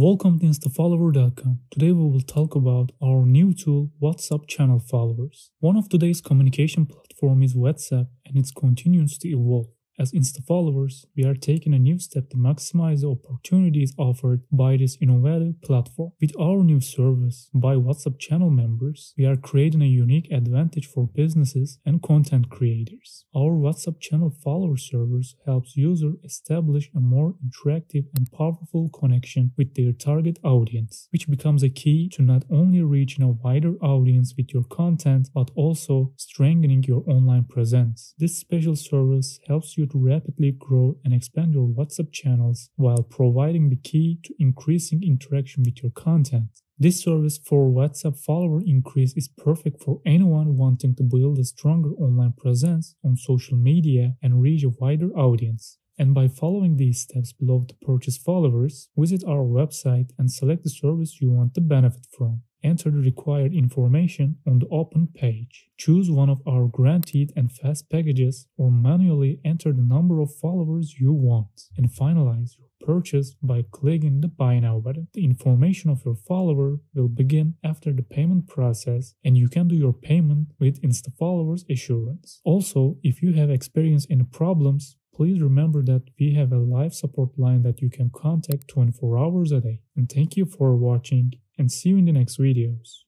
Welcome to instafollowers.com. Today we will talk about our new tool WhatsApp channel followers. One of today's communication platform is WhatsApp and it continues to evolve. As InstaFollowers, we are taking a new step to maximize the opportunities offered by this innovative platform. With our new service, by WhatsApp channel members, we are creating a unique advantage for businesses and content creators. Our WhatsApp channel follower service helps users establish a more interactive and powerful connection with their target audience, which becomes a key to not only reaching a wider audience with your content, but also strengthening your online presence. This special service helps you to rapidly grow and expand your WhatsApp channels while providing the key to increasing interaction with your content. This service for WhatsApp follower increase is perfect for anyone wanting to build a stronger online presence on social media and reach a wider audience. And by following these steps below to purchase followers, visit our website and select the service you want to benefit from. Enter the required information on the open page. Choose one of our granted and fast packages or manually enter the number of followers you want and finalize your purchase by clicking the buy now button. The information of your follower will begin after the payment process and you can do your payment with InstaFollowers assurance. Also, if you have experienced any problems, please remember that we have a live support line that you can contact 24 hours a day. And thank you for watching and see you in the next videos.